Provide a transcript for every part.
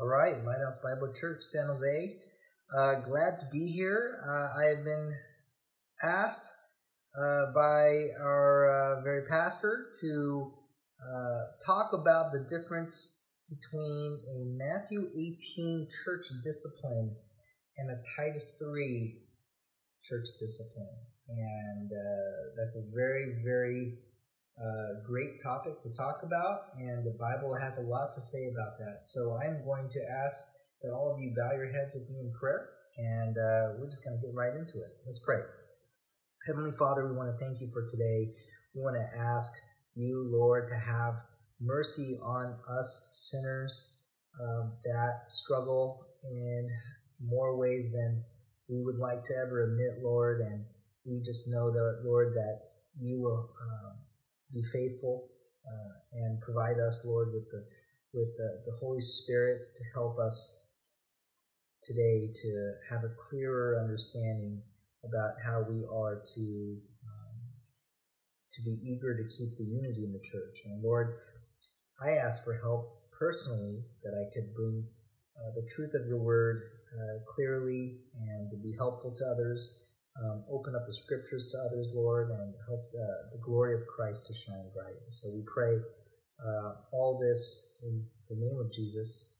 All right, Lighthouse Bible Church, San Jose. Uh, glad to be here. Uh, I have been asked uh, by our uh, very pastor to uh, talk about the difference between a Matthew 18 church discipline and a Titus 3 church discipline. And uh, that's a very, very great topic to talk about, and the Bible has a lot to say about that. So I'm going to ask that all of you bow your heads with me in prayer, and uh, we're just going to get right into it. Let's pray. Heavenly Father, we want to thank you for today. We want to ask you, Lord, to have mercy on us sinners um, that struggle in more ways than we would like to ever admit, Lord. And we just know that, Lord, that you will um, be faithful uh, and provide us, Lord, with the with the, the Holy Spirit to help us today to have a clearer understanding about how we are to um, to be eager to keep the unity in the church. And Lord, I ask for help personally that I could bring uh, the truth of your word uh, clearly and to be helpful to others um, open up the scriptures to others, Lord, and help the, the glory of Christ to shine bright. So we pray uh, all this in the name of Jesus.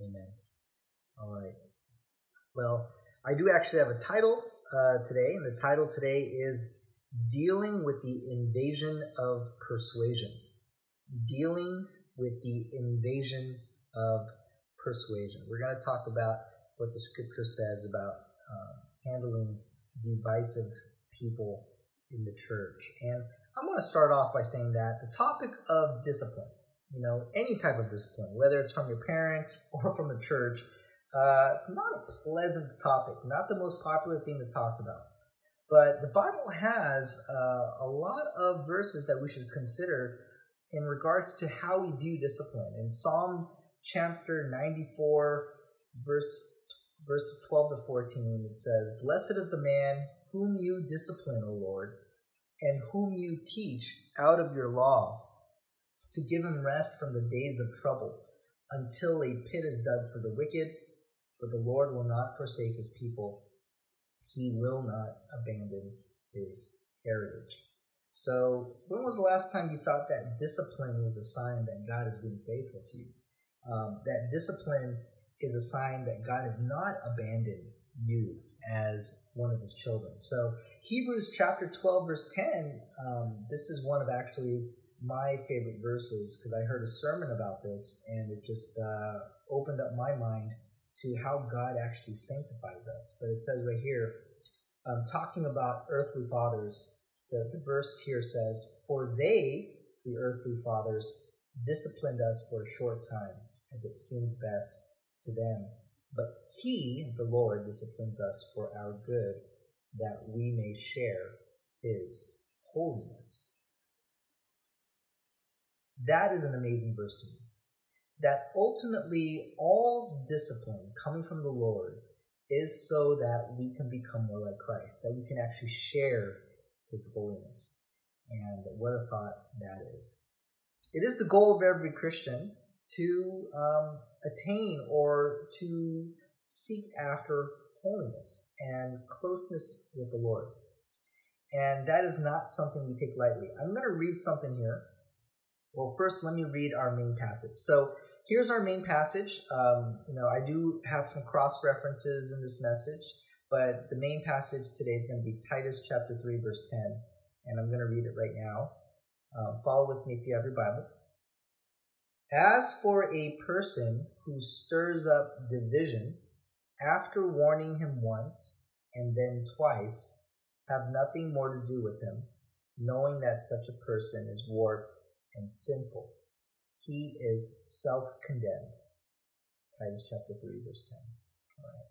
Amen. All right. Well, I do actually have a title uh, today, and the title today is Dealing with the Invasion of Persuasion. Dealing with the Invasion of Persuasion. We're going to talk about what the scripture says about uh, handling divisive people in the church. And I'm going to start off by saying that the topic of discipline, you know, any type of discipline, whether it's from your parents or from the church, uh, it's not a pleasant topic, not the most popular thing to talk about. But the Bible has uh, a lot of verses that we should consider in regards to how we view discipline. In Psalm chapter 94, verse verses 12 to 14, it says, Blessed is the man whom you discipline, O Lord, and whom you teach out of your law, to give him rest from the days of trouble, until a pit is dug for the wicked, for the Lord will not forsake his people. He will not abandon his heritage. So, when was the last time you thought that discipline was a sign that God has been faithful to you? Um, that discipline is a sign that God has not abandoned you as one of his children. So, Hebrews chapter 12, verse 10, um, this is one of actually my favorite verses because I heard a sermon about this and it just uh, opened up my mind to how God actually sanctifies us. But it says right here, um, talking about earthly fathers, the, the verse here says, For they, the earthly fathers, disciplined us for a short time as it seemed best to them. But he, the Lord, disciplines us for our good, that we may share his holiness. That is an amazing verse to me. That ultimately all discipline coming from the Lord is so that we can become more like Christ, that we can actually share his holiness. And what a thought that is. It is the goal of every Christian to um, attain or to seek after holiness and closeness with the Lord. And that is not something we take lightly. I'm going to read something here. Well, first, let me read our main passage. So, here's our main passage. Um, you know, I do have some cross references in this message, but the main passage today is going to be Titus chapter 3, verse 10. And I'm going to read it right now. Um, follow with me if you have your Bible. As for a person who stirs up division, after warning him once and then twice, have nothing more to do with him, knowing that such a person is warped and sinful. He is self condemned. Titus chapter 3, verse 10. All right.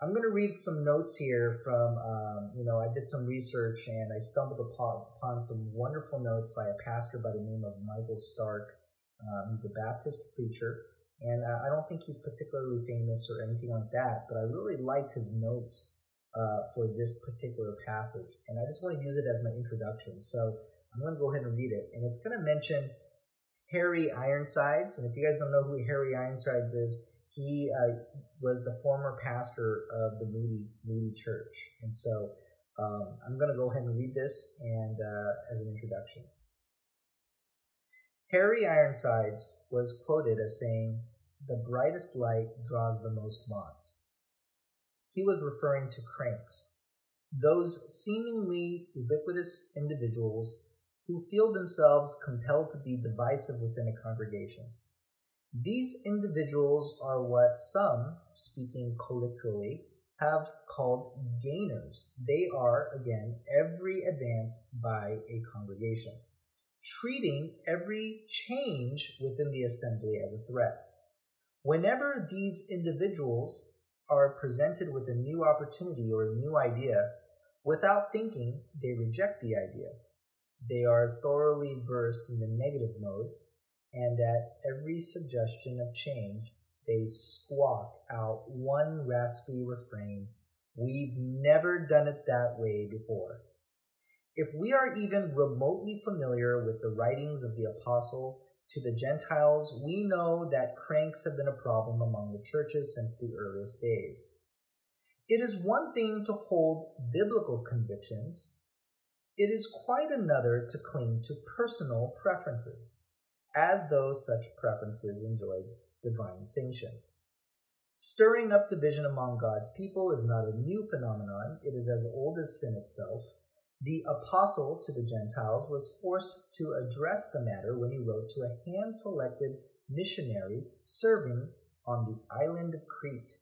I'm going to read some notes here from, um, you know, I did some research and I stumbled upon, upon some wonderful notes by a pastor by the name of Michael Stark um, he's a Baptist preacher, and uh, I don't think he's particularly famous or anything like that, but I really liked his notes uh, for this particular passage, and I just want to use it as my introduction. So I'm going to go ahead and read it, and it's going to mention Harry Ironsides, and if you guys don't know who Harry Ironsides is, He uh, was the former pastor of the Moody Moody Church, and so um, I'm going to go ahead and read this and uh, as an introduction. Harry Ironsides was quoted as saying, "The brightest light draws the most moths." He was referring to cranks, those seemingly ubiquitous individuals who feel themselves compelled to be divisive within a congregation. These individuals are what some, speaking colloquially, have called gainers. They are, again, every advance by a congregation, treating every change within the assembly as a threat. Whenever these individuals are presented with a new opportunity or a new idea, without thinking, they reject the idea. They are thoroughly versed in the negative mode and at every suggestion of change, they squawk out one raspy refrain We've never done it that way before. If we are even remotely familiar with the writings of the apostles to the Gentiles, we know that cranks have been a problem among the churches since the earliest days. It is one thing to hold biblical convictions, it is quite another to cling to personal preferences as though such preferences enjoyed divine sanction. Stirring up division among God's people is not a new phenomenon, it is as old as sin itself. The apostle to the Gentiles was forced to address the matter when he wrote to a hand selected missionary serving on the island of Crete.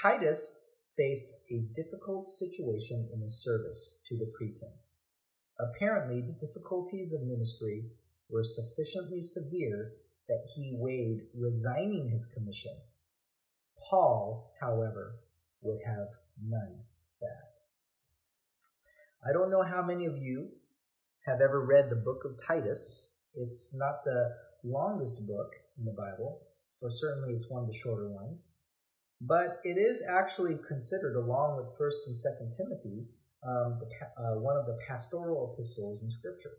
Titus faced a difficult situation in his service to the Cretans. Apparently, the difficulties of ministry were sufficiently severe that he weighed resigning his commission. Paul, however, would have none. I don't know how many of you have ever read the book of Titus. It's not the longest book in the Bible, for certainly it's one of the shorter ones. But it is actually considered, along with First and Second Timothy, um, the, uh, one of the pastoral epistles in Scripture.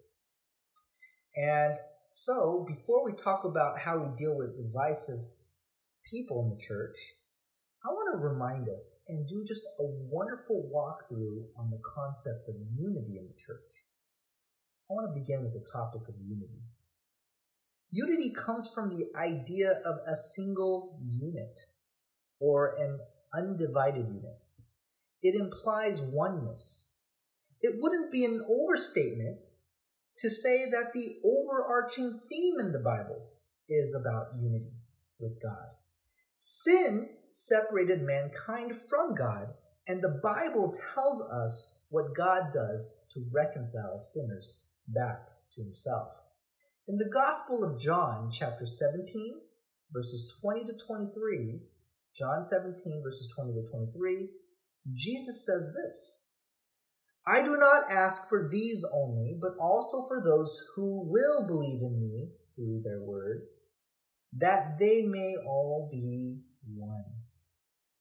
And so, before we talk about how we deal with divisive people in the church, remind us and do just a wonderful walkthrough on the concept of unity in the church. I want to begin with the topic of unity. Unity comes from the idea of a single unit or an undivided unit. It implies oneness. It wouldn't be an overstatement to say that the overarching theme in the Bible is about unity with God. Sin separated mankind from God, and the Bible tells us what God does to reconcile sinners back to himself. In the Gospel of John, chapter 17, verses 20 to 23, John 17, verses 20 to 23, Jesus says this I do not ask for these only, but also for those who will believe in me through their word, that they may all be one.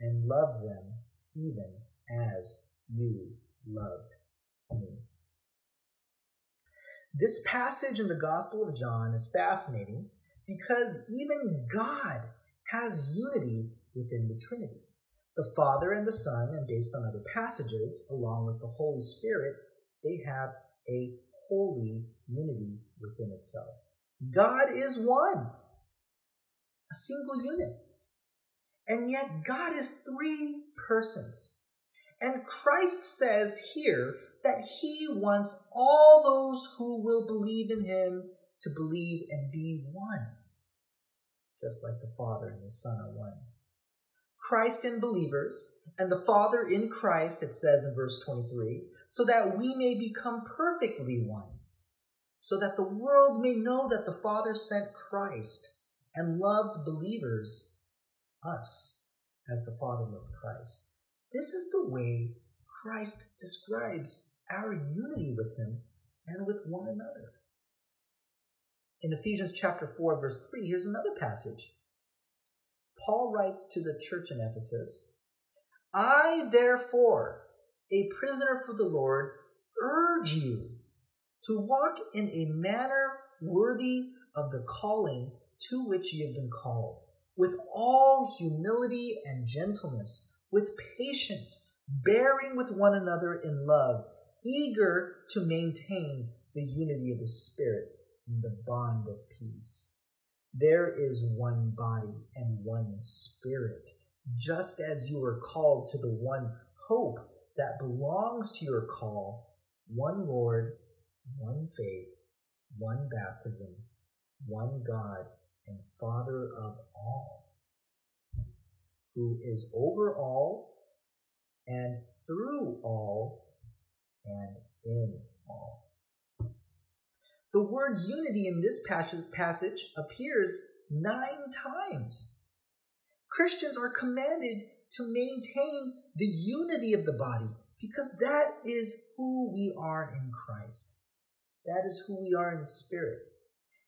and love them even as you loved me. This passage in the Gospel of John is fascinating because even God has unity within the Trinity the Father and the Son, and based on other passages, along with the Holy Spirit, they have a holy unity within itself. God is one, a single unit. And yet, God is three persons. And Christ says here that he wants all those who will believe in him to believe and be one, just like the Father and the Son are one. Christ in believers, and the Father in Christ, it says in verse 23, so that we may become perfectly one, so that the world may know that the Father sent Christ and loved believers us as the Father loved Christ. This is the way Christ describes our unity with Him and with one another. In Ephesians chapter 4, verse 3, here's another passage. Paul writes to the church in Ephesus I, therefore, a prisoner for the Lord, urge you to walk in a manner worthy of the calling to which you have been called, with all humility and gentleness, with patience, bearing with one another in love, eager to maintain the unity of the Spirit in the bond of peace. There is one body and one Spirit, just as you are called to the one hope that belongs to your call one Lord, one faith, one baptism, one God and Father of all, who is over all and through all and in all. The word unity in this passage appears nine times. Christians are commanded to maintain the unity of the body because that is who we are in Christ. That is who we are in the spirit.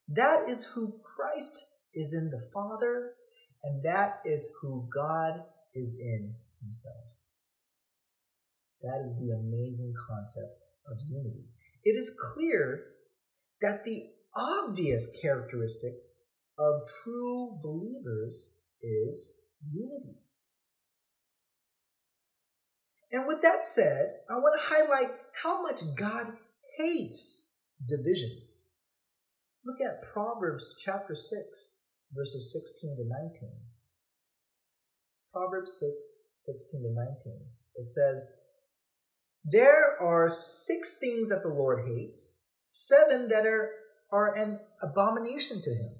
That is who Christ is in the Father, and that is who God is in Himself. That is the amazing concept of unity. It is clear that the obvious characteristic of true believers is unity. And with that said, I want to highlight how much God hates division. Look at Proverbs chapter 6, verses 16 to 19. Proverbs 6, 16 to 19. It says, There are six things that the Lord hates, seven that are, are an abomination to him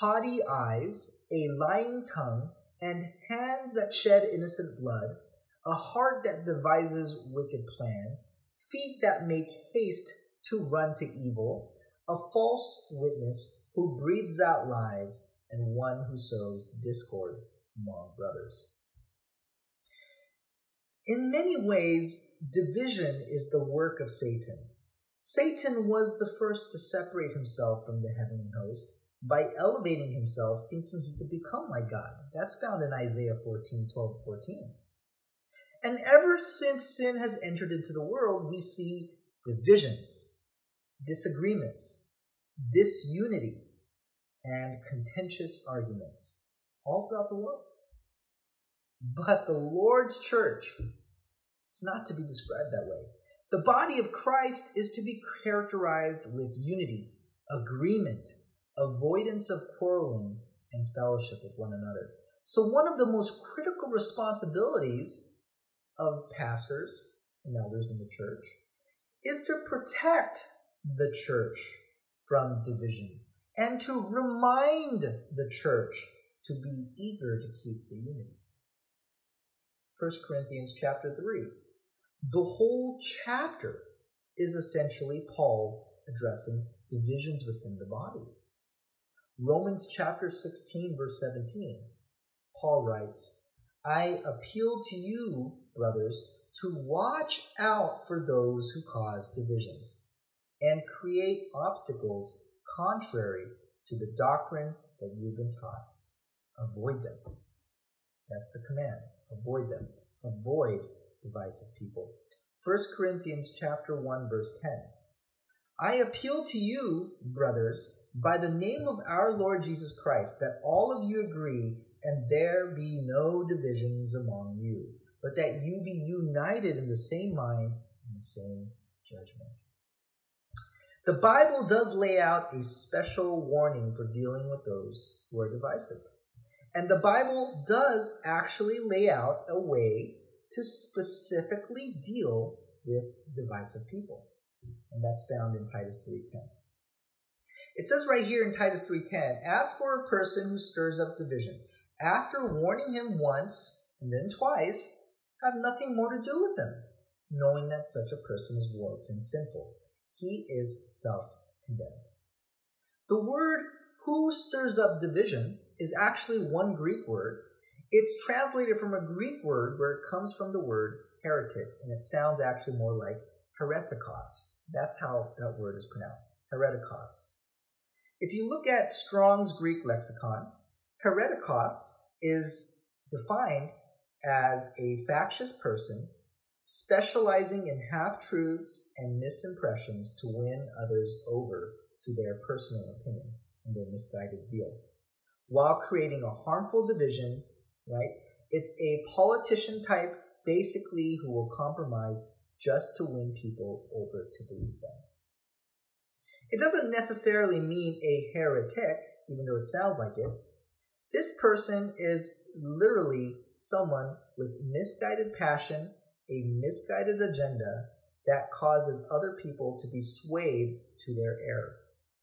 haughty eyes, a lying tongue, and hands that shed innocent blood a heart that devises wicked plans, feet that make haste to run to evil, a false witness who breathes out lies, and one who sows discord among brothers. In many ways, division is the work of Satan. Satan was the first to separate himself from the heavenly host by elevating himself, thinking he could become like God. That's found in Isaiah 14 12 14. And ever since sin has entered into the world, we see division, disagreements, disunity, and contentious arguments all throughout the world. But the Lord's church is not to be described that way. The body of Christ is to be characterized with unity, agreement, avoidance of quarreling, and fellowship with one another. So, one of the most critical responsibilities of pastors and elders in the church is to protect the church from division and to remind the church to be eager to keep the unity. 1 Corinthians chapter 3. The whole chapter is essentially Paul addressing divisions within the body. Romans chapter 16, verse 17, Paul writes, I appeal to you, brothers, to watch out for those who cause divisions and create obstacles contrary to the doctrine that you've been taught. Avoid them. That's the command. Avoid them. Avoid divisive people. 1 Corinthians chapter 1 verse 10. I appeal to you, brothers, by the name of our Lord Jesus Christ, that all of you agree and there be no divisions among you, but that you be united in the same mind and the same judgment. The Bible does lay out a special warning for dealing with those who are divisive. And the Bible does actually lay out a way to specifically deal with divisive people. And that's found in Titus 3:10. It says right here in Titus 3:10, "As for a person who stirs up division, after warning him once and then twice, have nothing more to do with him, knowing that such a person is warped and sinful. He is self condemned. The word who stirs up division is actually one Greek word, It's translated from a Greek word where it comes from the word heretic, and it sounds actually more like heretikos. That's how that word is pronounced, heretikos. If you look at Strong's Greek lexicon, heretikos is defined as a factious person specializing in half truths and misimpressions to win others over to their personal opinion and their misguided zeal, while creating a harmful division, right? It's a politician type, basically, who will compromise just to win people over to believe them. It doesn't necessarily mean a heretic, even though it sounds like it. This person is literally someone with misguided passion, a misguided agenda that causes other people to be swayed to their error.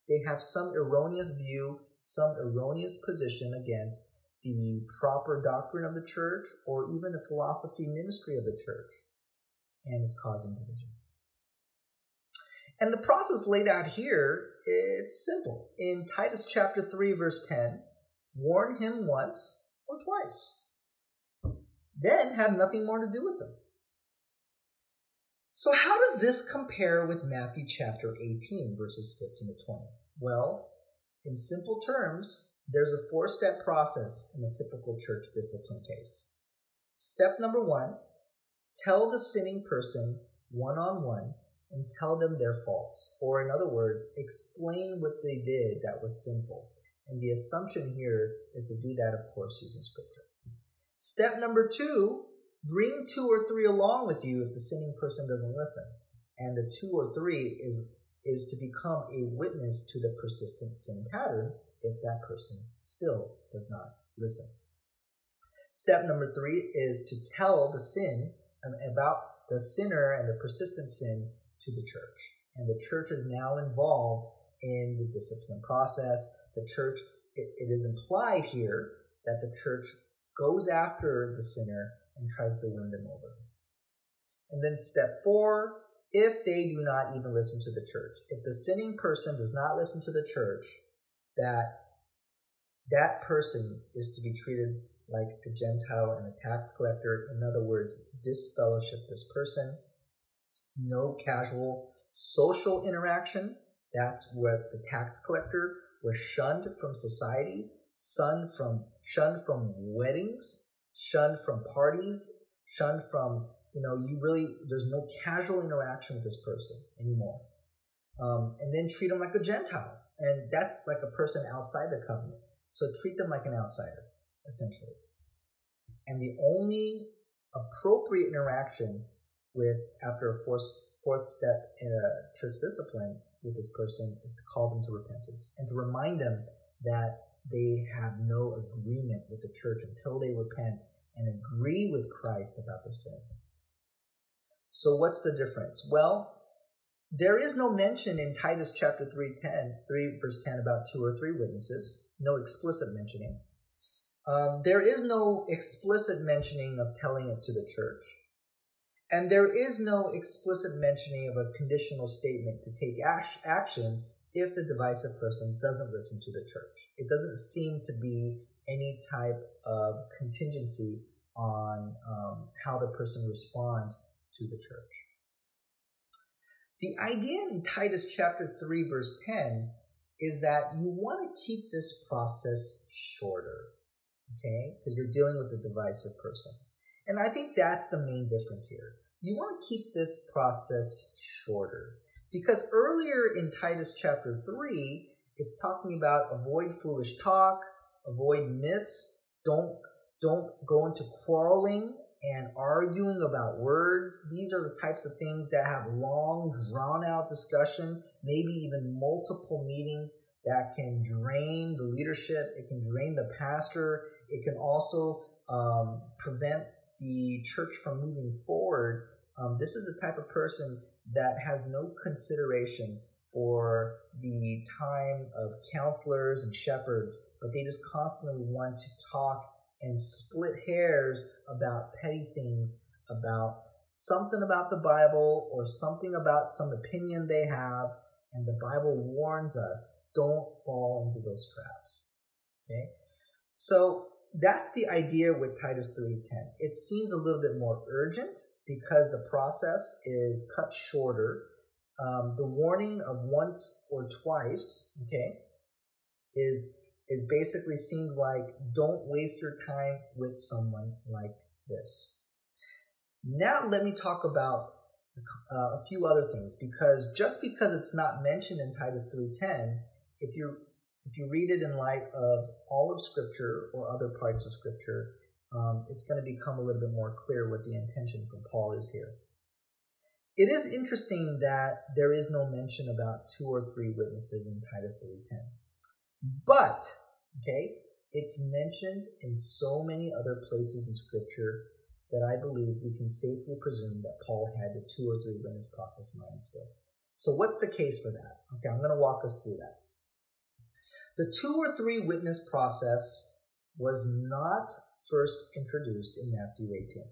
They have some erroneous view, some erroneous position against the proper doctrine of the church or even the philosophy ministry of the church, and it's causing divisions. And the process laid out here, it's simple. In Titus chapter 3, verse 10, warn him once or twice. Then have nothing more to do with them. So, how does this compare with Matthew chapter 18, verses 15 to 20? Well, in simple terms, there's a four step process in a typical church discipline case. Step number one tell the sinning person one on one and tell them their faults. Or, in other words, explain what they did that was sinful. And the assumption here is to do that, of course, using scripture. Step number two bring two or three along with you if the sinning person doesn't listen. And the two or three is, is to become a witness to the persistent sin pattern if that person still does not listen. Step number three is to tell the sin about the sinner and the persistent sin to the church. And the church is now involved in the discipline process. The church, it, it is implied here that the church goes after the sinner and tries to win them over. And then step four, if they do not even listen to the church, if the sinning person does not listen to the church, that that person is to be treated like a Gentile and a tax collector. In other words, disfellowship this person no casual social interaction. That's what the tax collector was shunned from society, shunned from shunned from weddings, shunned from parties, shunned from you know you really there's no casual interaction with this person anymore, um, and then treat them like a Gentile, and that's like a person outside the covenant. So treat them like an outsider, essentially. And the only appropriate interaction with after a fourth, fourth step in a church discipline with this person is to call them to repentance and to remind them that they have no agreement with the church until they repent and agree with Christ about their sin. So what's the difference? Well, there is no mention in Titus chapter 3, 10, 3 verse 10 about two or three witnesses, no explicit mentioning. Um, there is no explicit mentioning of telling it to the church. And there is no explicit mentioning of a conditional statement to take action if the divisive person doesn't listen to the church. It doesn't seem to be any type of contingency on um, how the person responds to the church. The idea in Titus chapter 3, verse 10 is that you want to keep this process shorter, okay? Because you're dealing with a divisive person. And I think that's the main difference here. You want to keep this process shorter because earlier in Titus chapter 3, it's talking about avoid foolish talk, avoid myths, don't don't go into quarreling and arguing about words. These are the types of things that have long, drawn out discussion, maybe even multiple meetings that can drain the leadership. It can drain the pastor. It can also um, prevent the church from moving forward, um, this is the type of person that has no consideration for the time of counselors and shepherds, but they just constantly want to talk and split hairs about petty things, about something about the Bible or something about some opinion they have. And the Bible warns us don't fall into those traps. Okay? So that's the idea with Titus 3:10. It seems a little bit more urgent because the process is cut shorter. Um, the warning of once or twice, okay, is is basically seems like don't waste your time with someone like this. Now let me talk about uh, a few other things because just because it's not mentioned in Titus 3:10, if you if you read it in light of all of Scripture or other parts of Scripture, um, it's going to become a little bit more clear what the intention from Paul is here. It is interesting that there is no mention about two or three witnesses in Titus 3:10. But, okay, it's mentioned in so many other places in Scripture that I believe we can safely presume that Paul had the two or three witness process in mind still. So, what's the case for that? Okay, I'm going to walk us through that. The two or three witness process was not first introduced in Matthew 18.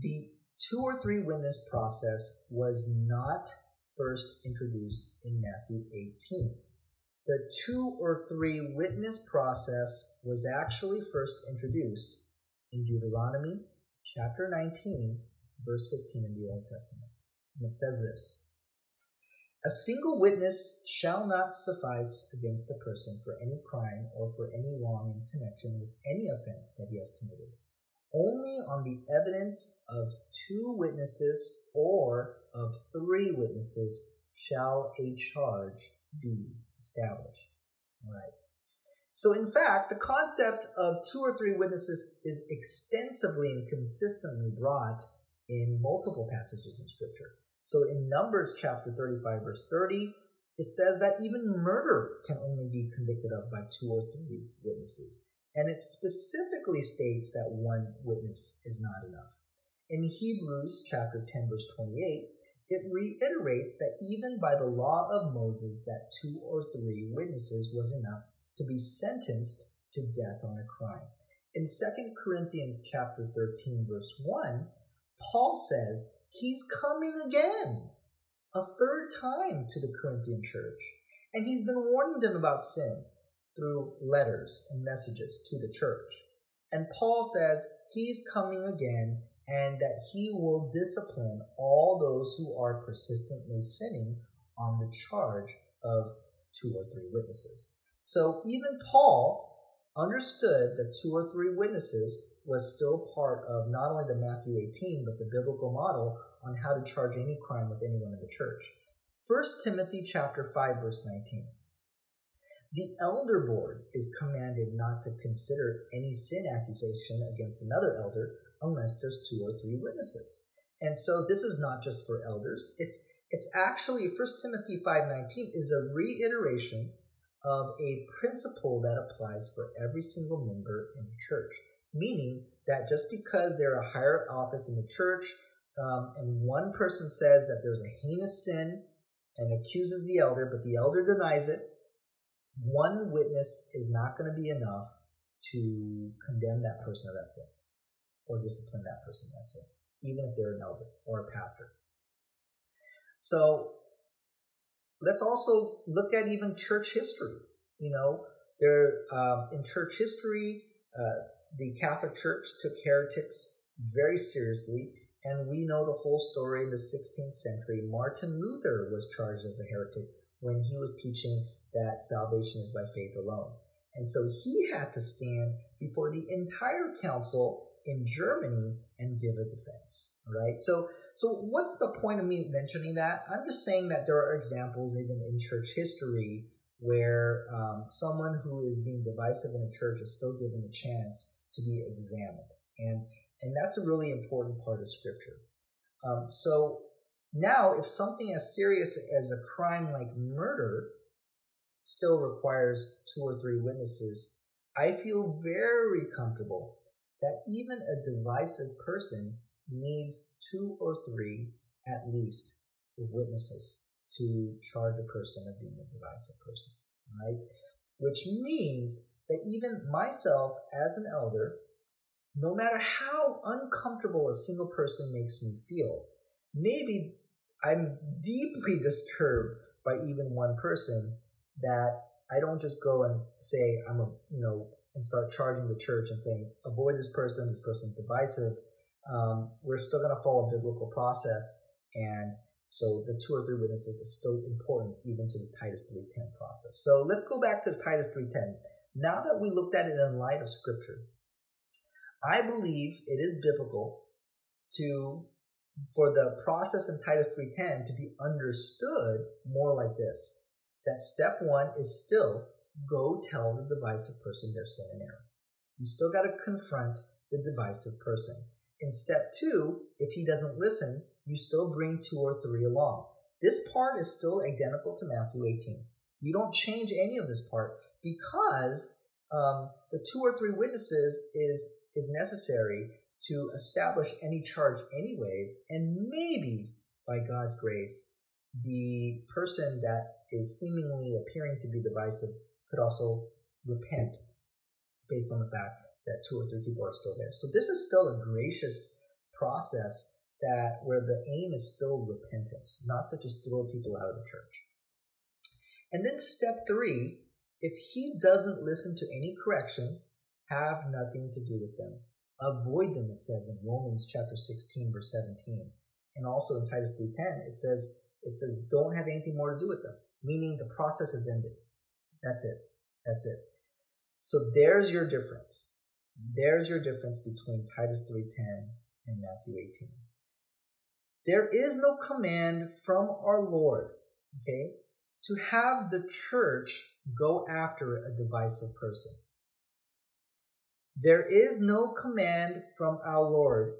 The two or three witness process was not first introduced in Matthew 18. The two or three witness process was actually first introduced in Deuteronomy chapter 19, verse 15 in the Old Testament. And it says this A single witness shall not suffice against a person for any crime or for any wrong in connection with any offense that he has committed. Only on the evidence of two witnesses or of three witnesses shall a charge be established. All right. So, in fact, the concept of two or three witnesses is extensively and consistently brought in multiple passages in Scripture. So, in Numbers chapter 35, verse 30, it says that even murder can only be convicted of by two or three witnesses. And it specifically states that one witness is not enough. In Hebrews chapter 10, verse 28, it reiterates that even by the law of Moses, that two or three witnesses was enough to be sentenced to death on a crime. In 2 Corinthians chapter 13 verse 1, Paul says he's coming again a third time to the Corinthian church. And he's been warning them about sin through letters and messages to the church. And Paul says he's coming again and that he will discipline all those who are persistently sinning on the charge of two or three witnesses. So even Paul understood that two or three witnesses was still part of not only the Matthew 18, but the biblical model on how to charge any crime with anyone in the church. 1 Timothy chapter 5, verse 19. The elder board is commanded not to consider any sin accusation against another elder unless there's two or three witnesses. And so this is not just for elders. It's it's actually 1 Timothy 5:19 is a reiteration of a principle that applies for every single member in the church. Meaning that just because they're a higher office in the church um, and one person says that there's a heinous sin and accuses the elder, but the elder denies it, one witness is not going to be enough to condemn that person of that sin or discipline that person that sin, even if they're an elder or a pastor. So let's also look at even church history. You know, there um, in church history, uh, the Catholic Church took heretics very seriously, and we know the whole story in the 16th century. Martin Luther was charged as a heretic when he was teaching that salvation is by faith alone. And so he had to stand before the entire council in Germany and give a defense. Right? So so what's the point of me mentioning that? I'm just saying that there are examples even in church history where um, someone who is being divisive in a church is still given a chance to be examined. And and that's a really important part of scripture. Um, so now if something as serious as a crime like murder still requires two or three witnesses, I feel very comfortable that even a divisive person needs two or three at least witnesses to charge a person of being a divisive person, right? Which means that even myself as an elder, no matter how uncomfortable a single person makes me feel, maybe I'm deeply disturbed by even one person that I don't just go and say I'm a you know and start charging the church and saying, avoid this person, this person's divisive, um, we're still going to follow a biblical process. And so the two or three witnesses is still important even to the Titus 3.10 process. So let's go back to Titus 3.10. Now that we looked at it in light of scripture, I believe it is biblical to for the process in Titus 3:10 to be understood more like this. That step 1 is still go tell the divisive person their sin and error. You still got to confront the divisive person. In step 2, if he doesn't listen, you still bring two or three along. This part is still identical to Matthew 18. You don't change any of this part because um, the two or three witnesses is is necessary to establish any charge anyways and maybe by god's grace the person that is seemingly appearing to be divisive could also repent based on the fact that two or three people are still there. So this is still a gracious process that where the aim is still repentance not to just throw people out of the church. And then step three if he doesn't listen to any correction have nothing to do with them avoid them, it says in Romans chapter 16, verse 17. And also in Titus 3.10, it says, it says, don't have anything more to do with them, meaning the process is ended. That's it. That's it. So there's your difference. There's your difference between Titus 3.10 and Matthew 18. There is no command from our Lord, okay, to have the church go after a divisive person. There is no command from our Lord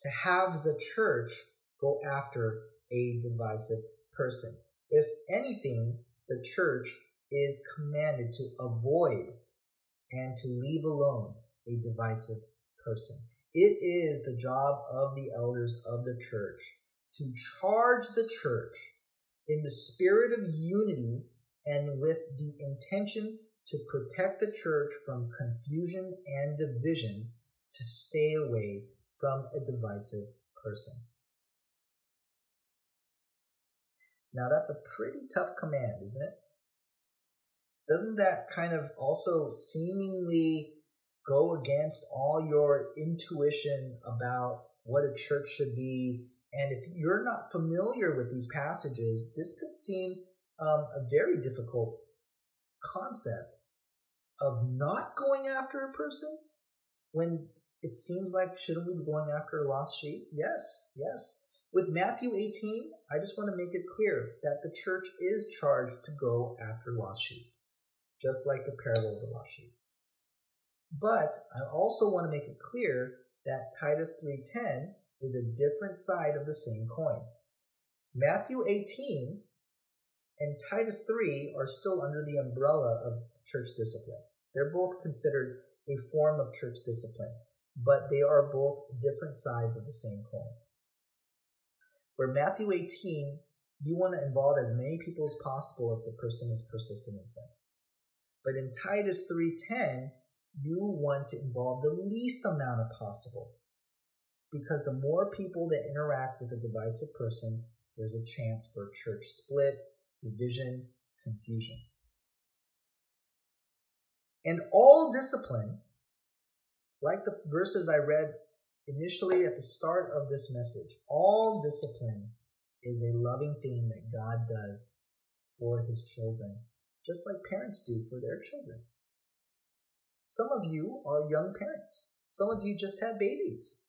to have the church go after a divisive person. If anything, the church is commanded to avoid and to leave alone a divisive person. It is the job of the elders of the church to charge the church in the spirit of unity and with the intention to protect the church from confusion and division, to stay away from a divisive person. Now, that's a pretty tough command, isn't it? Doesn't that kind of also seemingly go against all your intuition about what a church should be? And if you're not familiar with these passages, this could seem um, a very difficult concept of not going after a person when it seems like shouldn't we be going after a lost sheep? Yes, yes. With Matthew 18, I just want to make it clear that the church is charged to go after lost sheep, just like the parable of the lost sheep. But I also want to make it clear that Titus 3:10 is a different side of the same coin. Matthew 18 and Titus 3 are still under the umbrella of church discipline. They're both considered a form of church discipline, but they are both different sides of the same coin. Where Matthew 18, you want to involve as many people as possible if the person is persistent in sin. But in Titus 3:10, you want to involve the least amount of possible. Because the more people that interact with a divisive person, there's a chance for a church split, division, confusion. And all discipline, like the verses I read initially at the start of this message, all discipline is a loving thing that God does for his children, just like parents do for their children. Some of you are young parents. Some of you just have babies.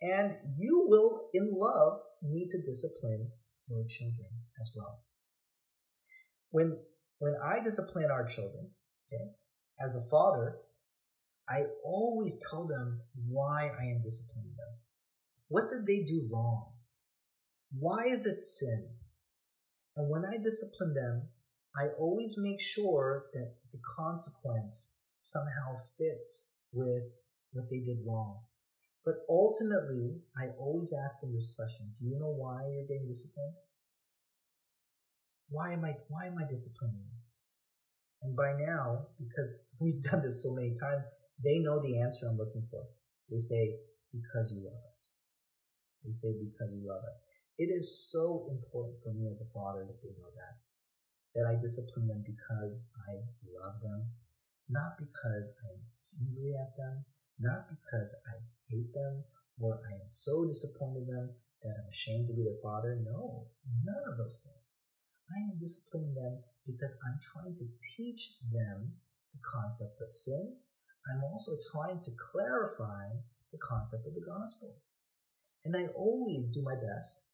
And you will, in love, need to discipline your children as well. When, when I discipline our children, okay, as a father, I always tell them why I am disciplining them. What did they do wrong? Why is it sin? And when I discipline them, I always make sure that the consequence somehow fits with what they did wrong. But ultimately, I always ask them this question Do you know why you're getting disciplined? Why am I why am I disciplining you? And by now, because we've done this so many times, they know the answer I'm looking for. They say, because you love us. They say, because you love us. It is so important for me as a father that they know that. That I discipline them because I love them. not because I'm angry at them, not because I hate them or I am so disappointed in them that I'm ashamed to be their father. No, none of those things. I am disciplining them because I'm trying to teach them the concept of sin. I'm also trying to clarify the concept of the gospel. And I always do my best,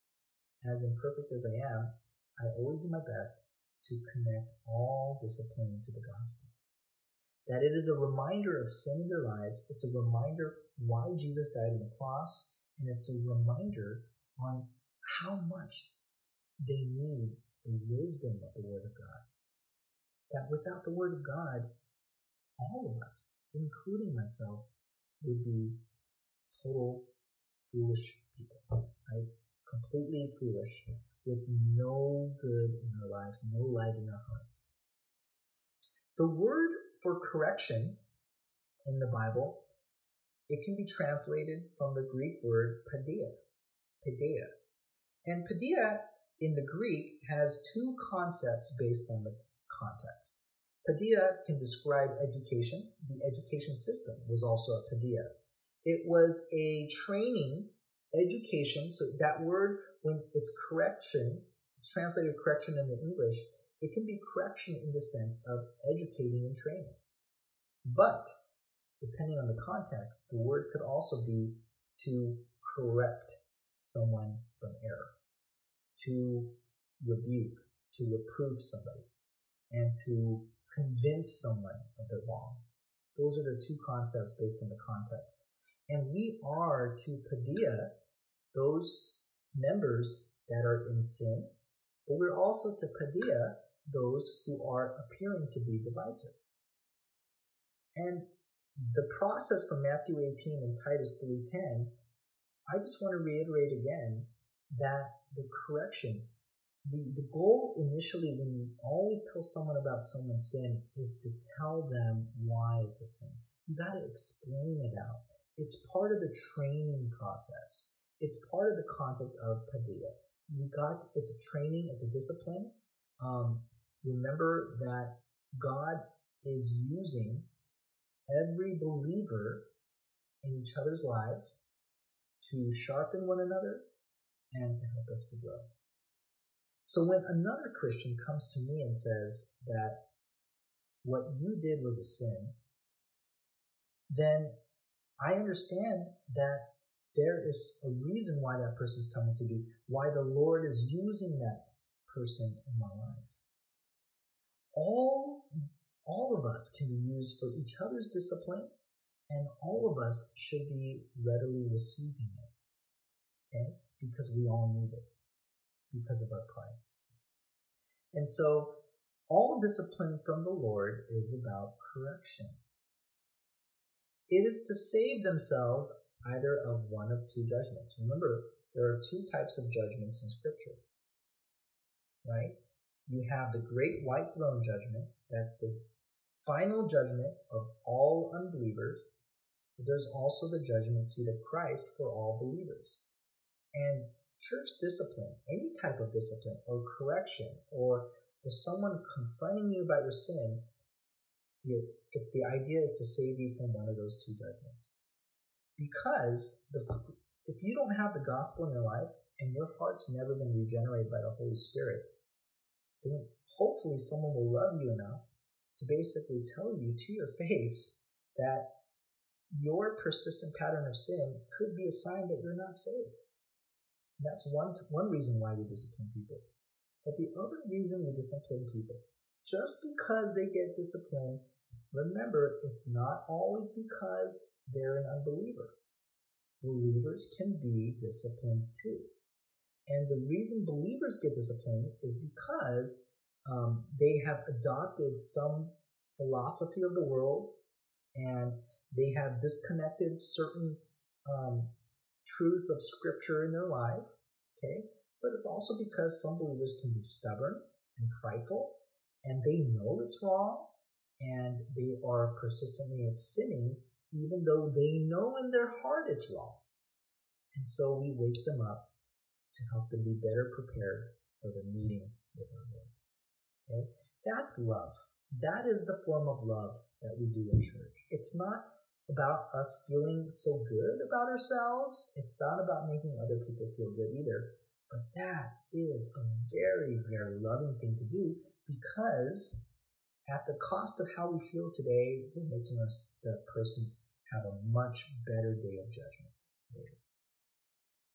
as imperfect as I am, I always do my best to connect all discipline to the gospel. That it is a reminder of sin in their lives, it's a reminder why Jesus died on the cross, and it's a reminder on how much they need the wisdom of the Word of God. That without the Word of God, all of us, including myself, would be total foolish people. I completely foolish with no good in our lives, no light in our hearts. The word for correction in the Bible, it can be translated from the Greek word paideia. Paideia. And paideia in the Greek has two concepts based on the context. Paideia can describe education. The education system was also a paideia. It was a training education. So that word, when it's correction, it's translated correction in the English. It can be correction in the sense of educating and training. But depending on the context, the word could also be to correct someone from error, to rebuke, to reprove somebody, and to convince someone of their wrong. Those are the two concepts based on the context. And we are to paideia those members that are in sin, but we're also to paideia those who are appearing to be divisive. And the process from Matthew 18 and Titus 3:10, I just want to reiterate again that the correction, the, the goal initially when you always tell someone about someone's sin is to tell them why it's a sin. You got to explain it out. It's part of the training process. It's part of the concept of paideia. You got it's a training, it's a discipline. Um, remember that God is using every believer in each other's lives to sharpen one another and to help us to grow. So when another Christian comes to me and says that what you did was a sin, then I understand that there is a reason why that person is coming to me, why the Lord is using that person in my life. All all of us can be used for each other's discipline, and all of us should be readily receiving it. Because we all need it because of our pride. And so, all discipline from the Lord is about correction. It is to save themselves either of one of two judgments. Remember, there are two types of judgments in Scripture, right? You have the great white throne judgment, that's the final judgment of all unbelievers, but there's also the judgment seat of Christ for all believers. And church discipline, any type of discipline or correction or, or someone confronting you about your sin, if the idea is to save you from one of those two judgments. Because the, if you don't have the gospel in your life and your heart's never been regenerated by the Holy Spirit, then hopefully someone will love you enough to basically tell you to your face that your persistent pattern of sin could be a sign that you're not saved. That's one, one reason why we discipline people. But the other reason we discipline people, just because they get disciplined, remember, it's not always because they're an unbeliever. Believers can be disciplined too. And the reason believers get disciplined is because um, they have adopted some philosophy of the world and they have disconnected certain um, truths of scripture in their life. Okay. But it's also because some believers can be stubborn and prideful and they know it's wrong and they are persistently sinning even though they know in their heart it's wrong. And so we wake them up to help them be better prepared for the meeting with our Lord. Okay? That's love. That is the form of love that we do in church. It's not about us feeling so good about ourselves. It's not about making other people feel good either. But that is a very, very loving thing to do because at the cost of how we feel today, we're making us, the person have a much better day of judgment later.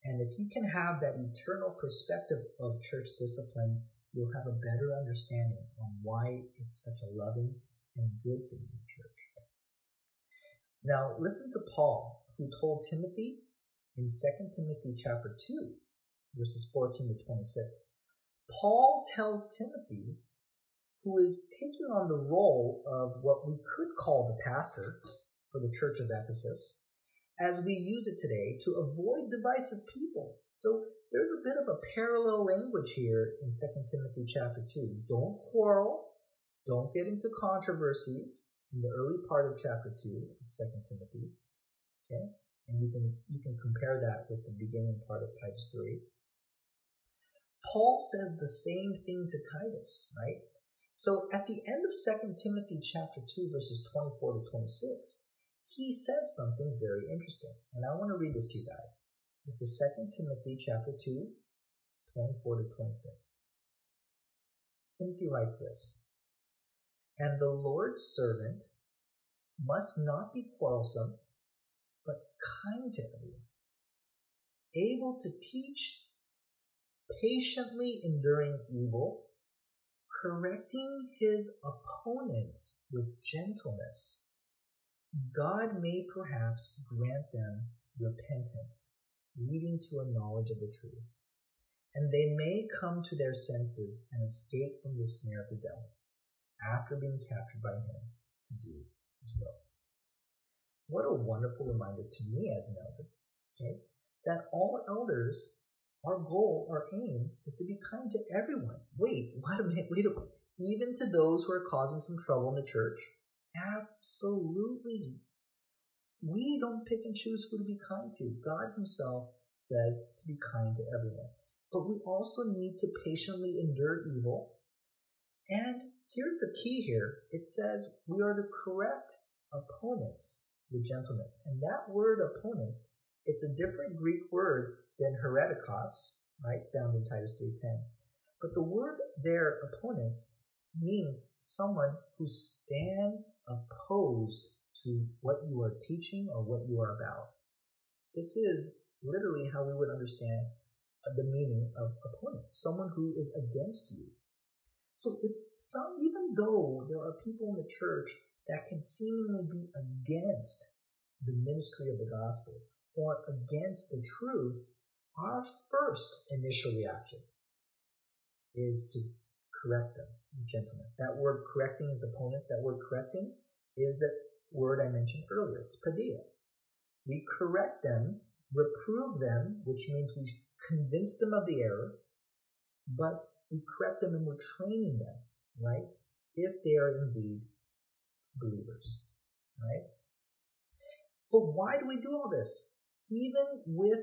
And if you can have that eternal perspective of church discipline, you'll have a better understanding on why it's such a loving and good thing in the. Now, listen to Paul, who told Timothy in 2 Timothy chapter 2, verses 14 to 26. Paul tells Timothy, who is taking on the role of what we could call the pastor for the church of Ephesus, as we use it today to avoid divisive people. So there's a bit of a parallel language here in 2 Timothy chapter 2. Don't quarrel, don't get into controversies in the early part of chapter 2 of 2 Timothy. Okay? And you can you can compare that with the beginning part of Titus 3. Paul says the same thing to Titus, right? So at the end of 2 Timothy chapter 2 verses 24 to 26, he says something very interesting. And I want to read this to you guys. This is 2 Timothy chapter 2, 24 to 26. Timothy writes this And the Lord's servant must not be quarrelsome, but kind to everyone, able to teach, patiently enduring evil, correcting his opponents with gentleness. God may perhaps grant them repentance, leading to a knowledge of the truth, and they may come to their senses and escape from the snare of the devil, after being captured by him to do his will. What a wonderful reminder to me as an elder, okay? That all elders, our goal, our aim is to be kind to everyone. Wait, wait a minute, wait a minute. Even to those who are causing some trouble in the church, Absolutely. We don't pick and choose who to be kind to. God Himself says to be kind to everyone. But we also need to patiently endure evil. And here's the key here it says we are to correct opponents with gentleness. And that word opponents, it's a different Greek word than heretikos, right, found in Titus 3.10. But the word there, opponents, means someone who stands opposed to what you are teaching or what you are about. This is literally how we would understand the meaning of opponent, someone who is against you. So if some, even though there are people in the church that can seemingly be against the ministry of the gospel or against the truth, our first initial reaction is to correct them with gentleness. That word correcting his opponents, that word correcting is the word I mentioned earlier. It's paideia. We correct them, reprove them, which means we convince them of the error, but we correct them and we're training them, right? If they are indeed believers, right? But why do we do all this? Even with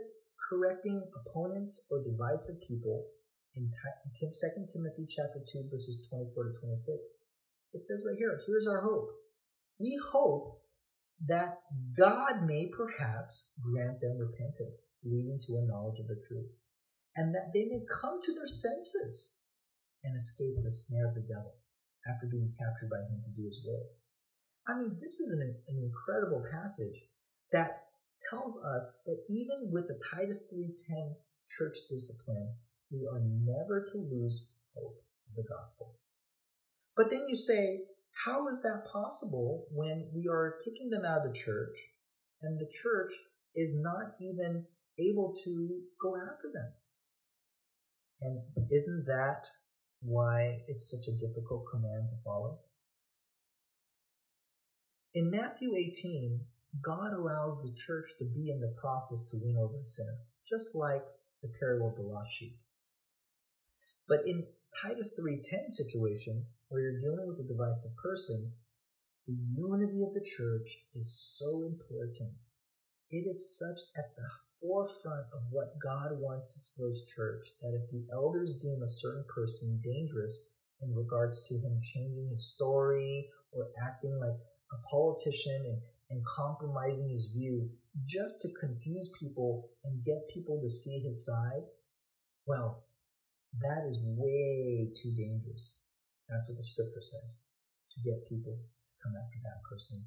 correcting opponents or divisive people, in 2 Timothy chapter 2 verses 24 to 26, it says right here, here's our hope. We hope that God may perhaps grant them repentance, leading to a knowledge of the truth, and that they may come to their senses and escape the snare of the devil after being captured by him to do his will. I mean, this is an, an incredible passage that tells us that even with the Titus 3.10 church discipline, we are never to lose hope of the gospel. But then you say, how is that possible when we are kicking them out of the church and the church is not even able to go after them? And isn't that why it's such a difficult command to follow? In Matthew 18, God allows the church to be in the process to win over a sinner, just like the parable of the lost sheep. But in Titus 3:10 situation, where you're dealing with a divisive person, the unity of the church is so important. It is such at the forefront of what God wants for his church that if the elders deem a certain person dangerous in regards to him changing his story or acting like a politician and, and compromising his view just to confuse people and get people to see his side, well, that is way too dangerous. That's what the scripture says. To get people to come after that person,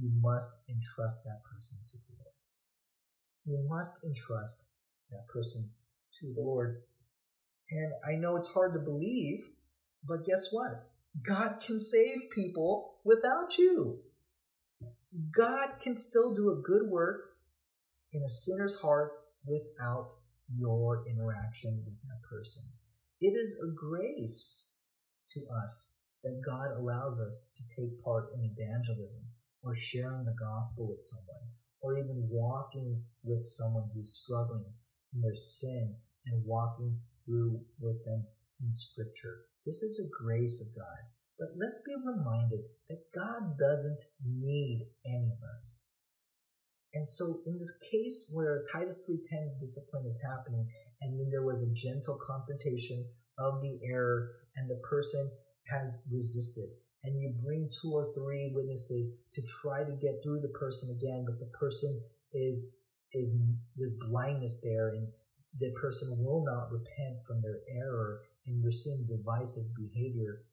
you must entrust that person to the Lord. You must entrust that person to the Lord. And I know it's hard to believe, but guess what? God can save people without you. God can still do a good work in a sinner's heart without your interaction with that person. It is a grace to us that God allows us to take part in evangelism or sharing the gospel with someone or even walking with someone who's struggling in their sin and walking through with them in scripture. This is a grace of God. But let's be reminded that God doesn't need any of us. And so in this case where Titus 3.10 discipline is happening, and then there was a gentle confrontation of the error, and the person has resisted, and you bring two or three witnesses to try to get through the person again, but the person is is there's blindness there, and the person will not repent from their error, and you're seeing divisive behavior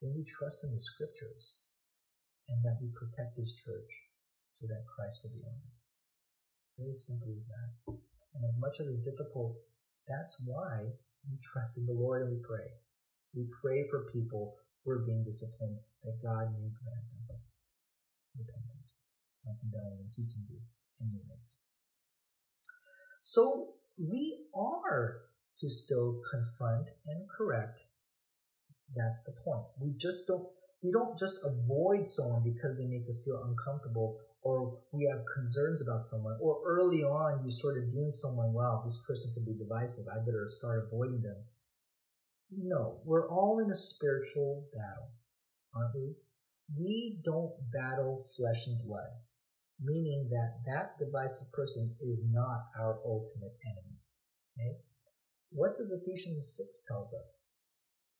then we trust in the scriptures and that we protect his church so that Christ will be honored. Very simple as that. And as much as it's difficult, that's why we trust in the Lord and we pray. We pray for people who are being disciplined that God may grant them repentance, something that only He can do, anyways. So we are to still confront and correct that's the point. We just don't we don't just avoid someone because they make us feel uncomfortable or we have concerns about someone or early on you sort of deem someone wow this person could be divisive i better start avoiding them no we're all in a spiritual battle aren't we? We don't battle flesh and blood meaning that that divisive person is not our ultimate enemy okay? What does ephesians 6 tells us?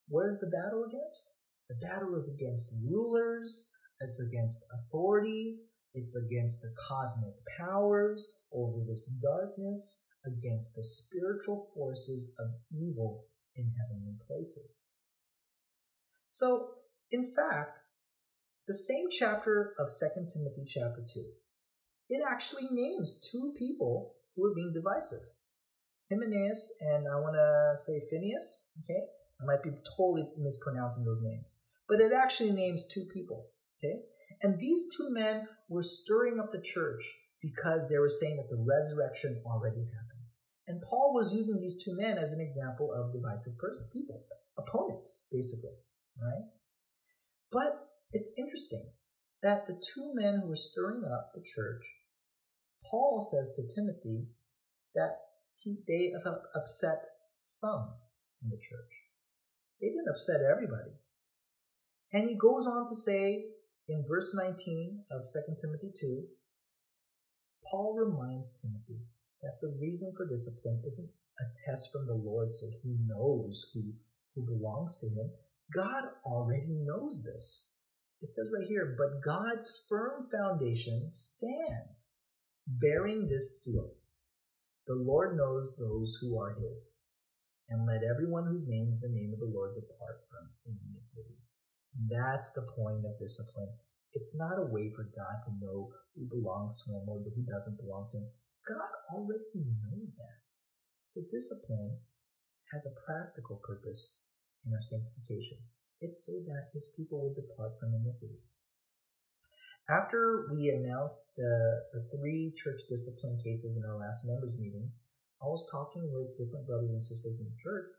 Where's the battle against? The battle is against rulers, it's against authorities, it's against the cosmic powers over this darkness, against the spiritual forces of evil in heavenly places. So, in fact, the same chapter of 2 Timothy chapter 2, it actually names two people who are being divisive. Hymenaeus and I want to say Phineas, okay? I might be totally mispronouncing those names. But it actually names two people. Okay? And these two men were stirring up the church because they were saying that the resurrection already happened. And Paul was using these two men as an example of divisive person, people, opponents, basically. Right? But it's interesting that the two men who were stirring up the church, Paul says to Timothy that he, they upset some in the church. They didn't upset everybody. And he goes on to say in verse 19 of 2 Timothy 2, Paul reminds Timothy that the reason for discipline isn't a test from the Lord so he knows who, who belongs to him. God already knows this. It says right here, but God's firm foundation stands, bearing this seal. The Lord knows those who are his and let everyone whose name is the name of the Lord depart from iniquity. That's the point of discipline. It's not a way for God to know who belongs to him or who doesn't belong to him. God already knows that. The discipline has a practical purpose in our sanctification. It's so that his people will depart from iniquity. After we announced the, the three church discipline cases in our last members meeting, I was talking with different brothers and sisters in the church,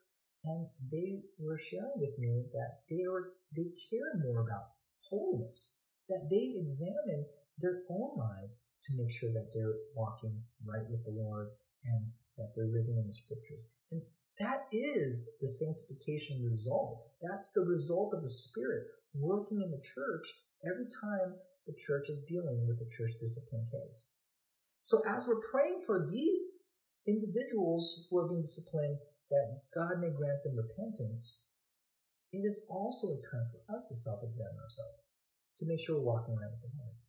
and they were sharing with me that they are they care more about holiness, that they examine their own lives to make sure that they're walking right with the Lord and that they're living in the scriptures. And that is the sanctification result. That's the result of the Spirit working in the church every time the church is dealing with the church discipline case. So as we're praying for these individuals who are being disciplined that God may grant them repentance, it is also a time for us to self examine ourselves, to make sure we're walking right with the Lord.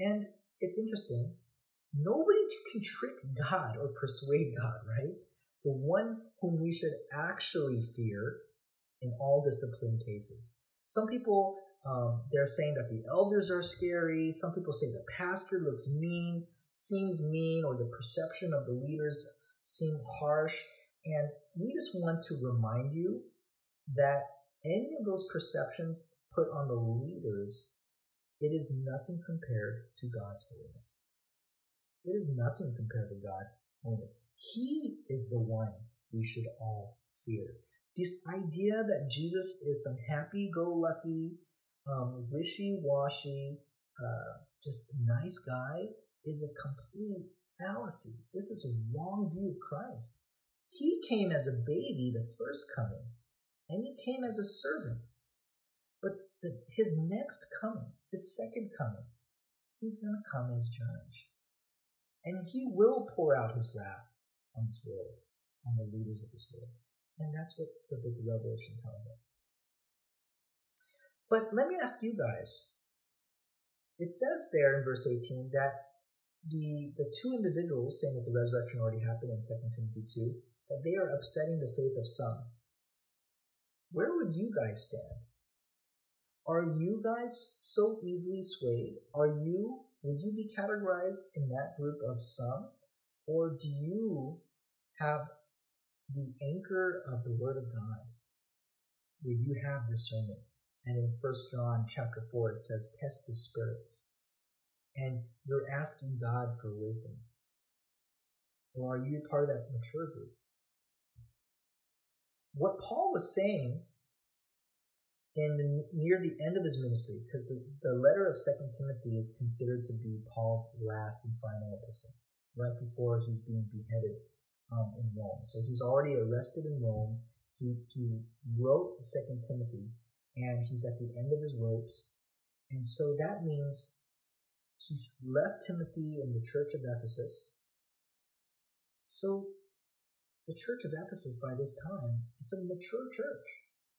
And it's interesting. Nobody can trick God or persuade God, right? The one whom we should actually fear in all discipline cases. Some people, um, they're saying that the elders are scary. Some people say the pastor looks mean, seems mean, or the perception of the leaders seem harsh. And we just want to remind you that any of those perceptions put on the leaders, it is nothing compared to God's holiness. It is nothing compared to God's holiness. He is the one we should all fear. This idea that Jesus is some happy go lucky, um, wishy washy, uh, just nice guy is a complete fallacy. This is a wrong view of Christ. He came as a baby, the first coming, and he came as a servant. But the, his next coming, his second coming, he's going to come as judge. And he will pour out his wrath on this world, on the leaders of this world. And that's what the book of Revelation tells us. But let me ask you guys. It says there in verse 18 that the, the two individuals saying that the resurrection already happened in 2 Timothy 2, that they are upsetting the faith of some. Where would you guys stand? Are you guys so easily swayed? Are you, would you be categorized in that group of some? Or do you have the anchor of the Word of God where you have discernment? And in First John chapter 4, it says, test the spirits and you're asking God for wisdom? Or are you part of that mature group? What Paul was saying in the, near the end of his ministry, because the, the letter of Second Timothy is considered to be Paul's last and final epistle, right before he's being beheaded um, in Rome. So he's already arrested in Rome. He, he wrote Second Timothy, and he's at the end of his ropes. And so that means He's left Timothy in the church of Ephesus. So, the church of Ephesus by this time, it's a mature church.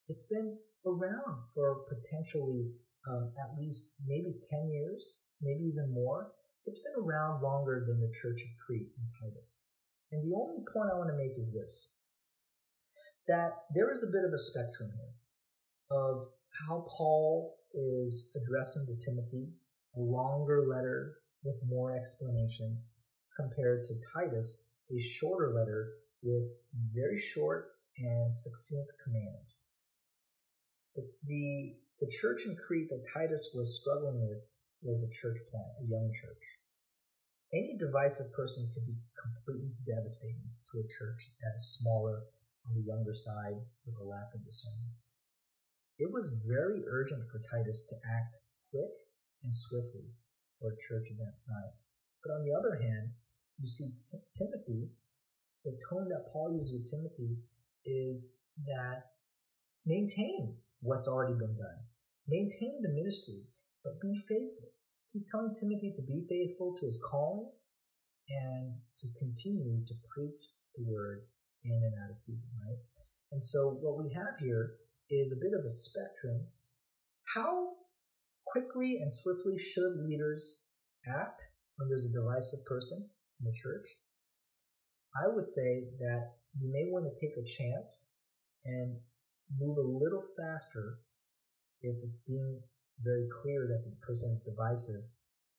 It's been around for potentially um, at least maybe 10 years, maybe even more. It's been around longer than the church of Crete and Titus. And the only point I want to make is this that there is a bit of a spectrum here of how Paul is addressing to Timothy a longer letter with more explanations compared to Titus, a shorter letter with very short and succinct commands. The, the, church in Crete that Titus was struggling with was a church plant, a young church. Any divisive person could be completely devastating to a church that is smaller on the younger side with a lack of discernment. It was very urgent for Titus to act quick and swiftly for a church of that size. But on the other hand, you see T- Timothy, the tone that Paul uses with Timothy is that maintain what's already been done, maintain the ministry, but be faithful. He's telling Timothy to be faithful to his calling and to continue to preach the word in and out of season, right? And so what we have here is a bit of a spectrum. How quickly and swiftly should leaders act when there's a divisive person in the church? I would say that you may want to take a chance and move a little faster if it's being very clear that the person is divisive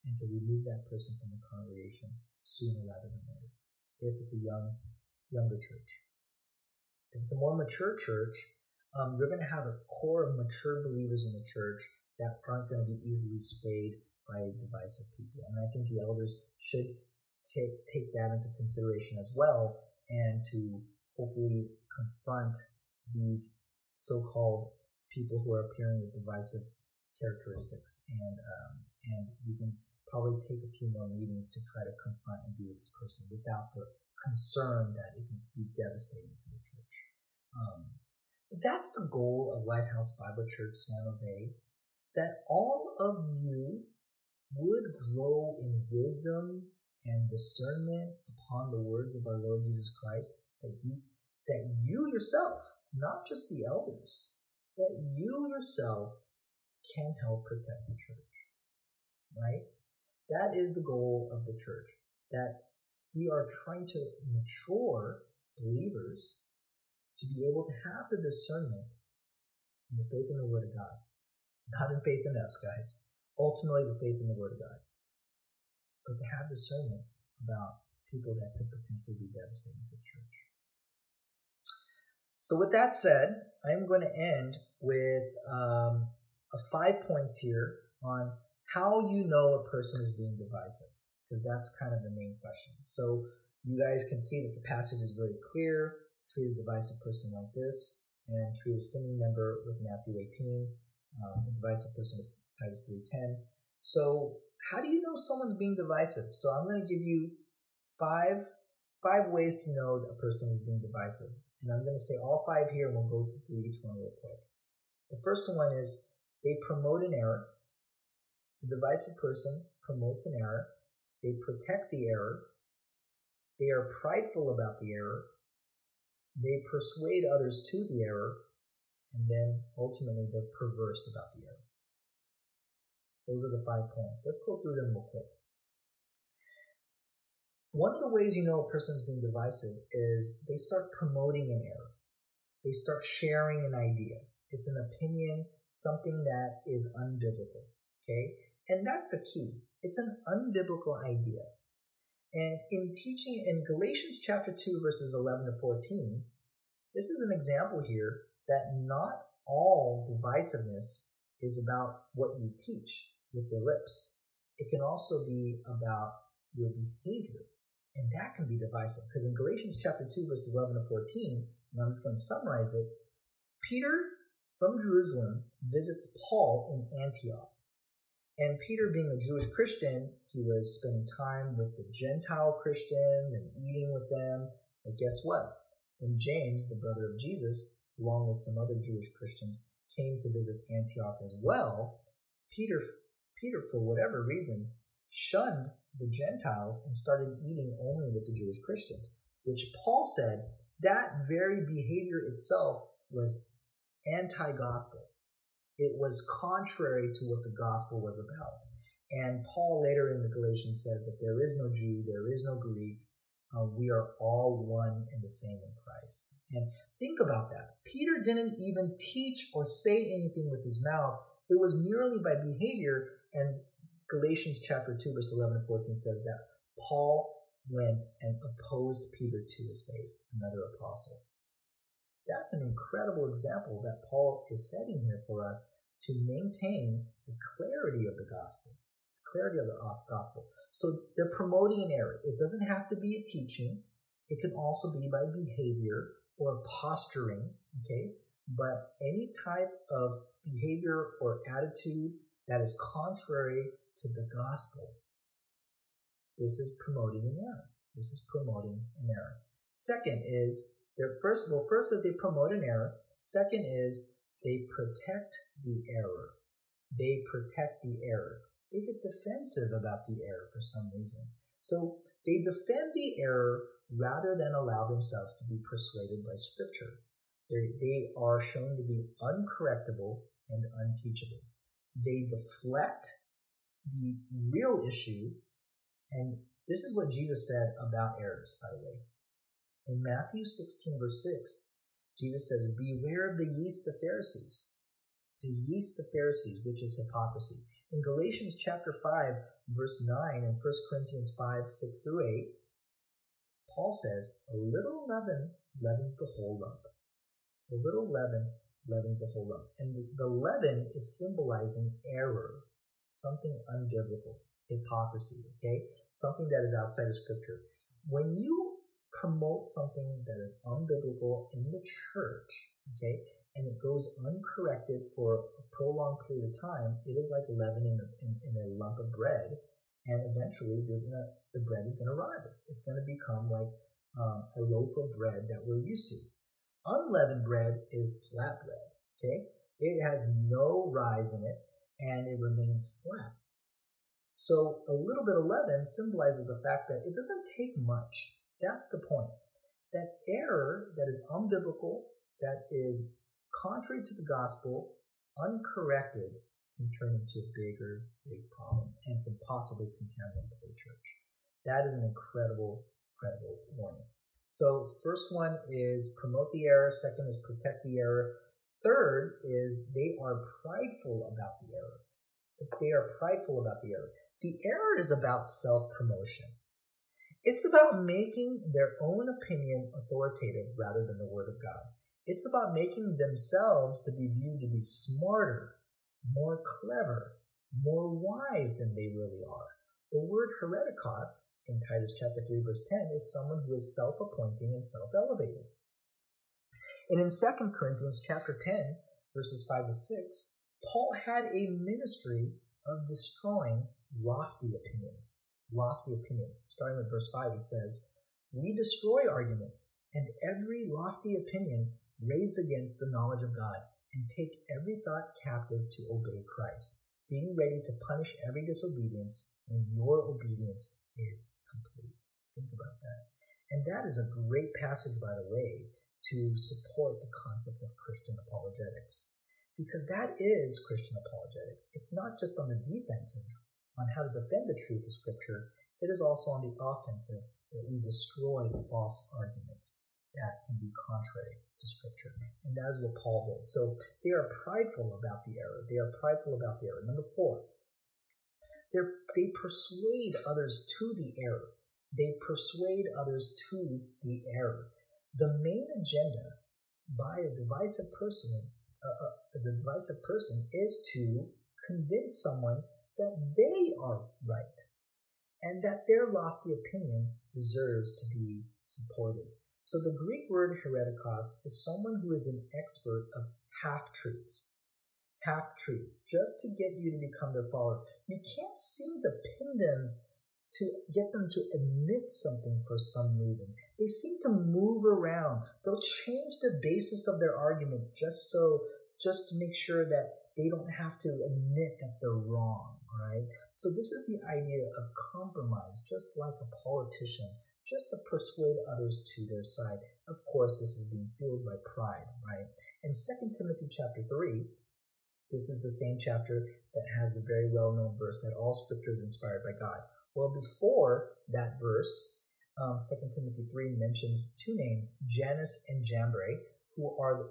and to remove that person from the congregation sooner rather than later if it's a young younger church if it's a more mature church um, you're going to have a core of mature believers in the church that aren't going to be easily swayed by divisive people. And I think the elders should take take that into consideration as well, and to hopefully confront these so-called people who are appearing with divisive characteristics. And um, and you can probably take a few more meetings to try to confront and be with this person without the concern that it can be devastating to the church. Um, but that's the goal of Lighthouse Bible Church San Jose that all of you would grow in wisdom and discernment upon the words of our Lord Jesus Christ, that you that you yourself, not just the elders, that you yourself can help protect the church. Right? That is the goal of the church. That we are trying to mature believers to be able to have the discernment and the faith in the Word of God. Not in faith in us, guys. Ultimately, the faith in the Word of God. But to have discernment about people that could potentially be devastating to the church. So, with that said, I'm going to end with um, a five points here on how you know a person is being divisive, because that's kind of the main question. So, you guys can see that the passage is very clear. Treat a divisive person like this, and treat a sinning member with Matthew 18, um, a divisive person with Titus 3.10. So how do you know someone's being divisive? So I'm going to give you five five ways to know that a person is being divisive. And I'm going to say all five here, and we'll go through each one real quick. The first one is they promote an error. The divisive person promotes an error. They protect the error. They are prideful about the error. They persuade others to the error. And then ultimately they're perverse about the error. Those are the five points. Let's go through them real quick. One of the ways you know a person's being divisive is they start promoting an error. They start sharing an idea. It's an opinion, something that is unbiblical. Okay? And that's the key. It's an unbiblical idea. And in teaching in Galatians chapter 2, verses 11 to 14, this is an example here that not all divisiveness is about what you teach with your lips. It can also be about your behavior. And that can be divisive. Because in Galatians chapter 2, verses 11 to 14, and I'm just going to summarize it, Peter from Jerusalem visits Paul in Antioch. And Peter, being a Jewish Christian, he was spending time with the Gentile Christians and eating with them. But guess what? When James, the brother of Jesus, along with some other Jewish Christians, came to visit Antioch as well, Peter, Peter, for whatever reason, shunned the Gentiles and started eating only with the Jewish Christians, which Paul said that very behavior itself was anti gospel. It was contrary to what the gospel was about. And Paul later in the Galatians says that there is no Jew, there is no Greek. Uh, we are all one and the same in Christ. And think about that. Peter didn't even teach or say anything with his mouth. It was merely by behavior. And Galatians chapter 2, verse 11 and 14 says that Paul went and opposed Peter to his face, another apostle. That's an incredible example that Paul is setting here for us to maintain the clarity of the gospel. Clarity of the gospel. So they're promoting an error. It doesn't have to be a teaching. It can also be by behavior or posturing, okay? But any type of behavior or attitude that is contrary to the gospel, this is promoting an error. This is promoting an error. Second is they're first well, first is they promote an error. Second is they protect the error. They protect the error. They get defensive about the error for some reason. So they defend the error rather than allow themselves to be persuaded by Scripture. They're, they are shown to be uncorrectable and unteachable. They deflect the real issue, and this is what Jesus said about errors, by the way. In Matthew 16, verse 6, Jesus says, Beware of the yeast of Pharisees. The yeast of Pharisees, which is hypocrisy. In Galatians chapter 5, verse 9, and 1 Corinthians 5, 6 through 8, Paul says, A little leaven leavens the whole lump. A little leaven leavens the whole lump. And the leaven is symbolizing error, something unbiblical, hypocrisy, okay? Something that is outside of Scripture. When you promote something that is unbiblical in the church, okay, and it goes uncorrected for a prolonged period of time, it is like leaven in a, in, in a lump of bread, and eventually gonna, the bread is going to rise. It's going to become like um, a loaf of bread that we're used to. Unleavened bread is flat bread, okay? It has no rise in it, and it remains flat. So a little bit of leaven symbolizes the fact that it doesn't take much that's the point. That error that is unbiblical, that is contrary to the gospel, uncorrected, can turn into a bigger, big problem and can possibly contaminate the whole church. That is an incredible, incredible warning. So, first one is promote the error. Second is protect the error. Third is they are prideful about the error. They are prideful about the error. The error is about self promotion. It's about making their own opinion authoritative rather than the Word of God. It's about making themselves to be viewed to be smarter, more clever, more wise than they really are. The word heretikos in Titus chapter 3 verse 10 is someone who is self-appointing and self-elevating. And in 2 Corinthians chapter 10 verses 5 to 6, Paul had a ministry of destroying lofty opinions lofty opinions. Starting with verse 5, it says, We destroy arguments and every lofty opinion raised against the knowledge of God, and take every thought captive to obey Christ, being ready to punish every disobedience when your obedience is complete. Think about that. And that is a great passage, by the way, to support the concept of Christian apologetics. Because that is Christian apologetics. It's not just on the defensive, on how to defend the truth of Scripture, it is also on the offensive that we destroy the false arguments that can be contrary to Scripture. And that is what Paul did. So they are prideful about the error. They are prideful about the error. Number four, they persuade others to the error. They persuade others to the error. The main agenda by a divisive person, uh, uh, the divisive person, is to convince someone that they are right and that their lofty opinion deserves to be supported. So the Greek word heretikos is someone who is an expert of half truths. Half truths, just to get you to become their follower. You can't seem to pin them to get them to admit something for some reason. They seem to move around. They'll change the basis of their argument just so, just to make sure that they don't have to admit that they're wrong right? So this is the idea of compromise, just like a politician, just to persuade others to their side. Of course, this is being fueled by pride, right? In 2 Timothy chapter 3, this is the same chapter that has the very well-known verse that all scripture is inspired by God. Well, before that verse, um, 2 Timothy 3 mentions two names, Jannes and Jambres, who are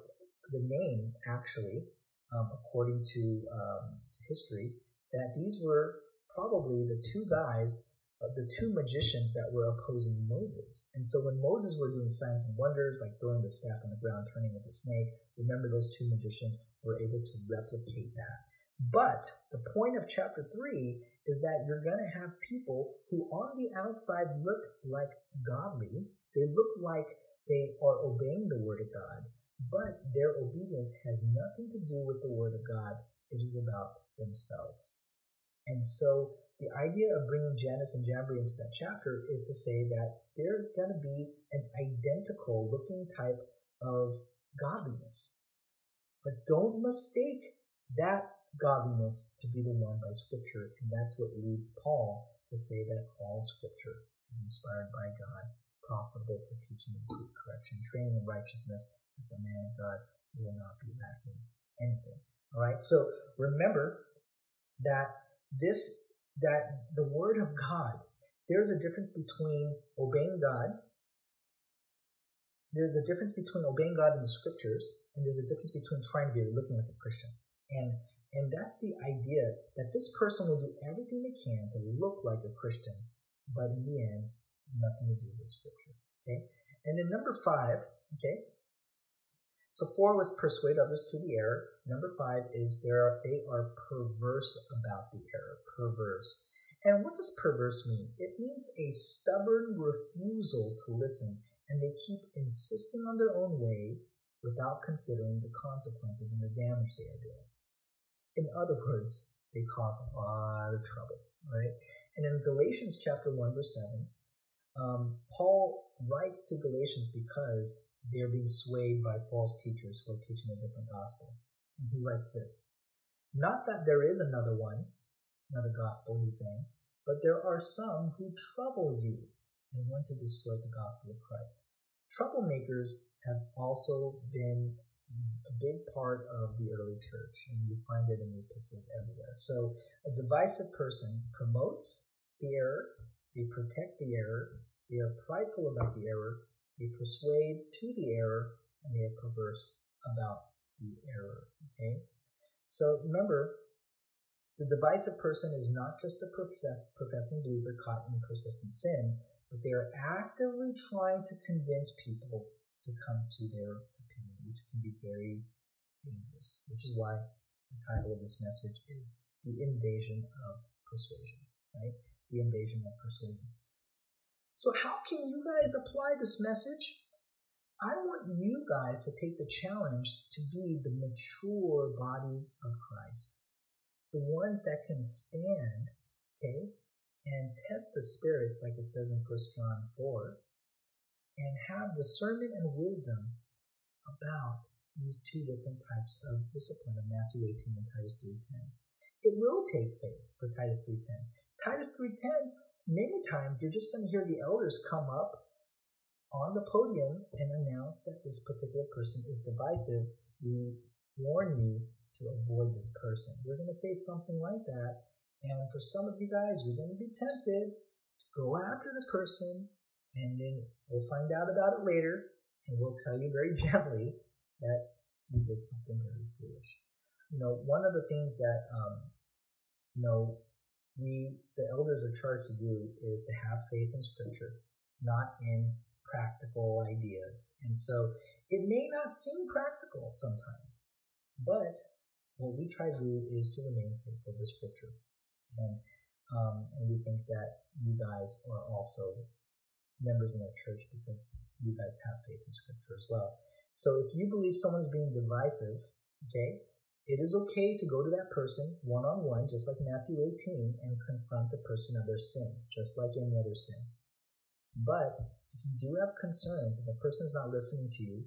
the names, actually, um, according to, um, to history, that these were probably the two guys, uh, the two magicians that were opposing Moses. And so when Moses were doing signs and wonders, like throwing the staff on the ground, turning into a snake, remember those two magicians were able to replicate that. But the point of chapter 3 is that you're going to have people who on the outside look like godly. They look like they are obeying the word of God, but their obedience has nothing to do with the word of God. It is about themselves. And so the idea of bringing Jannes and Jambres into that chapter is to say that there's going to be an identical looking type of godliness. But don't mistake that godliness to be the one by Scripture. And that's what leads Paul to say that all Scripture is inspired by God, profitable for teaching and correction, training in righteousness, that the man of God will not be lacking anything. All right. So remember that this that the word of God, there's a difference between obeying God. There's a difference between obeying God in the scriptures, and there's a difference between trying to be looking like a Christian. And and that's the idea that this person will do everything they can to look like a Christian, but in the end, nothing to do with scripture. Okay? And then number five, okay, so four was persuade others to the error. Number five is they are, they are perverse about the error. Perverse. And what does perverse mean? It means a stubborn refusal to listen, and they keep insisting on their own way without considering the consequences and the damage they are doing. In other words, they cause a lot of trouble, right? And in Galatians chapter 1, verse 7, um, Paul writes to Galatians because they're being swayed by false teachers who are teaching a different gospel. And he writes this Not that there is another one, another gospel, he's saying, but there are some who trouble you and want to destroy the gospel of Christ. Troublemakers have also been a big part of the early church, and you find it in the epistles everywhere. So, a divisive person promotes the error, they protect the error, they are prideful about the error, they persuade to the error, and they are perverse about the error. Okay? So, remember, the divisive person is not just a professing believer caught in persistent sin, but they are actively trying to convince people to come to their which can be very dangerous, which is why the title of this message is The Invasion of Persuasion, right? The Invasion of Persuasion. So, how can you guys apply this message? I want you guys to take the challenge to be the mature body of Christ, the ones that can stand, okay, and test the spirits, like it says in 1 John 4, and have discernment and wisdom about these two different types of discipline of Matthew 18 and Titus 3.10. It will take faith for Titus 3.10. Titus 3.10, many times you're just going to hear the elders come up on the podium and announce that this particular person is divisive. We warn you to avoid this person. We're going to say something like that. And for some of you guys, you're going to be tempted to go after the person and then we'll find out about it later, and we'll tell you very gently that you did something very foolish. You know, one of the things that um, you know we the elders are charged to do is to have faith in Scripture, not in practical ideas. And so it may not seem practical sometimes, but what we try to do is to remain faithful to Scripture, and um, and we think that you guys are also members in that church because you guys have faith in scripture as well. So if you believe someone's being divisive, okay, it is okay to go to that person one on one, just like Matthew 18, and confront the person of their sin, just like any other sin. But if you do have concerns and the person's not listening to you,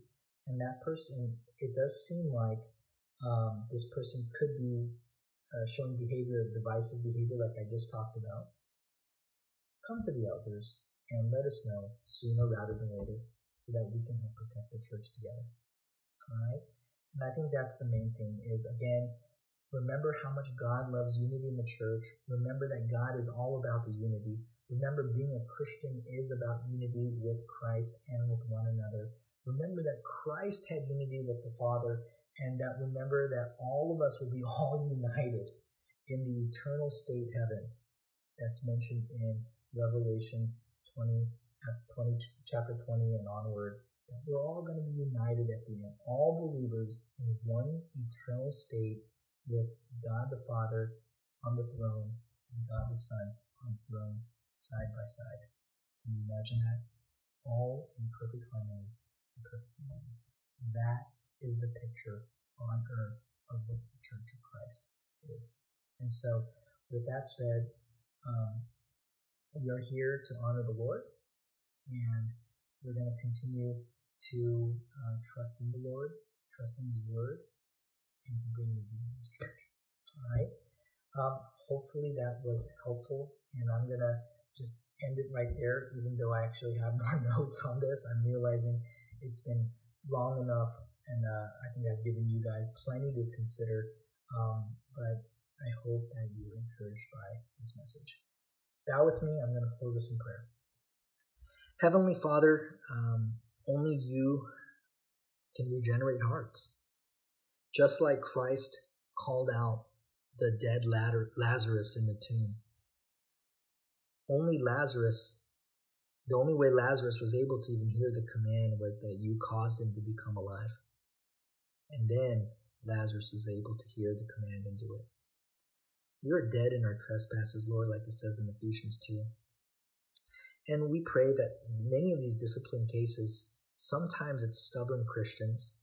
and that person, it does seem like um, this person could be uh, showing behavior divisive behavior, like I just talked about, come to the elders and let us know sooner rather than later so that we can help protect the church together. All right? And I think that's the main thing is again, remember how much God loves unity in the church. Remember that God is all about the unity. Remember being a Christian is about unity with Christ and with one another. Remember that Christ had unity with the Father and that remember that all of us will be all united in the eternal state heaven that's mentioned in Revelation 20, 20, chapter 20 and onward, we're all going to be united at the end, all believers in one eternal state with God the Father on the throne and God the Son on the throne side by side. Can you imagine that? All in perfect harmony and perfect unity. That is the picture on earth of what the Church of Christ is. And so, with that said, um, we are here to honor the Lord, and we're going to continue to uh, trust in the Lord, trust in His Word, and to bring you to His church. All right. Um, hopefully that was helpful, and I'm going to just end it right there, even though I actually have more notes on this. I'm realizing it's been long enough, and uh, I think I've given you guys plenty to consider. Um, but I hope that you were encouraged by this message. Bow with me. I'm going to close this in prayer. Heavenly Father, um, only you can regenerate hearts. Just like Christ called out the dead Lazarus in the tomb. Only Lazarus, the only way Lazarus was able to even hear the command was that you caused him to become alive. And then Lazarus was able to hear the command and do it. We are dead in our trespasses, Lord, like it says in Ephesians 2. And we pray that many of these discipline cases, sometimes it's stubborn Christians,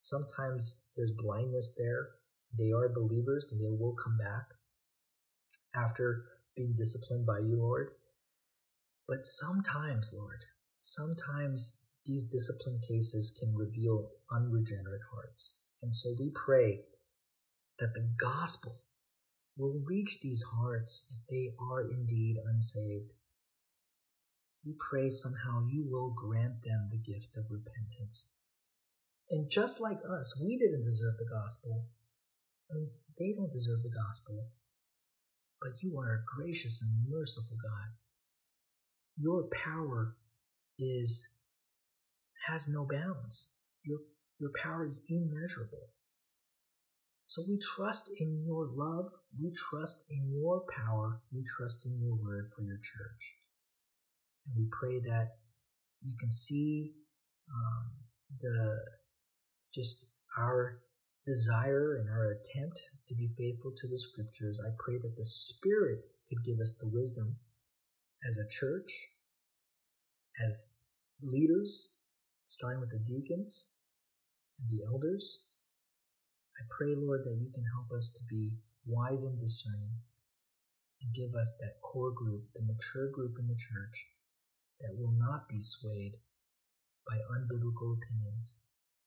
sometimes there's blindness there. They are believers and they will come back after being disciplined by you, Lord. But sometimes, Lord, sometimes these discipline cases can reveal unregenerate hearts. And so we pray that the gospel will reach these hearts if they are indeed unsaved. We pray somehow you will grant them the gift of repentance. And just like us, we didn't deserve the gospel. And they don't deserve the gospel. But you are a gracious and merciful God. Your power is has no bounds. Your your power is immeasurable. So we trust in your love. We trust in your power. We trust in your word for your church. And we pray that you can see um, the just our desire and our attempt to be faithful to the scriptures. I pray that the Spirit could give us the wisdom as a church, as leaders, starting with the deacons and the elders. I pray, Lord, that you can help us to be wise and discerning and give us that core group, the mature group in the church that will not be swayed by unbiblical opinions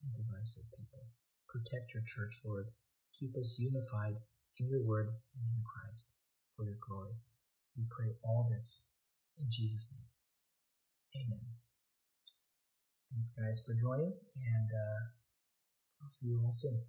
and divisive people. Protect your church, Lord. Keep us unified in your word and in Christ for your glory. We pray all this in Jesus' name. Amen. Thanks, guys, for joining, and uh, I'll see you all soon.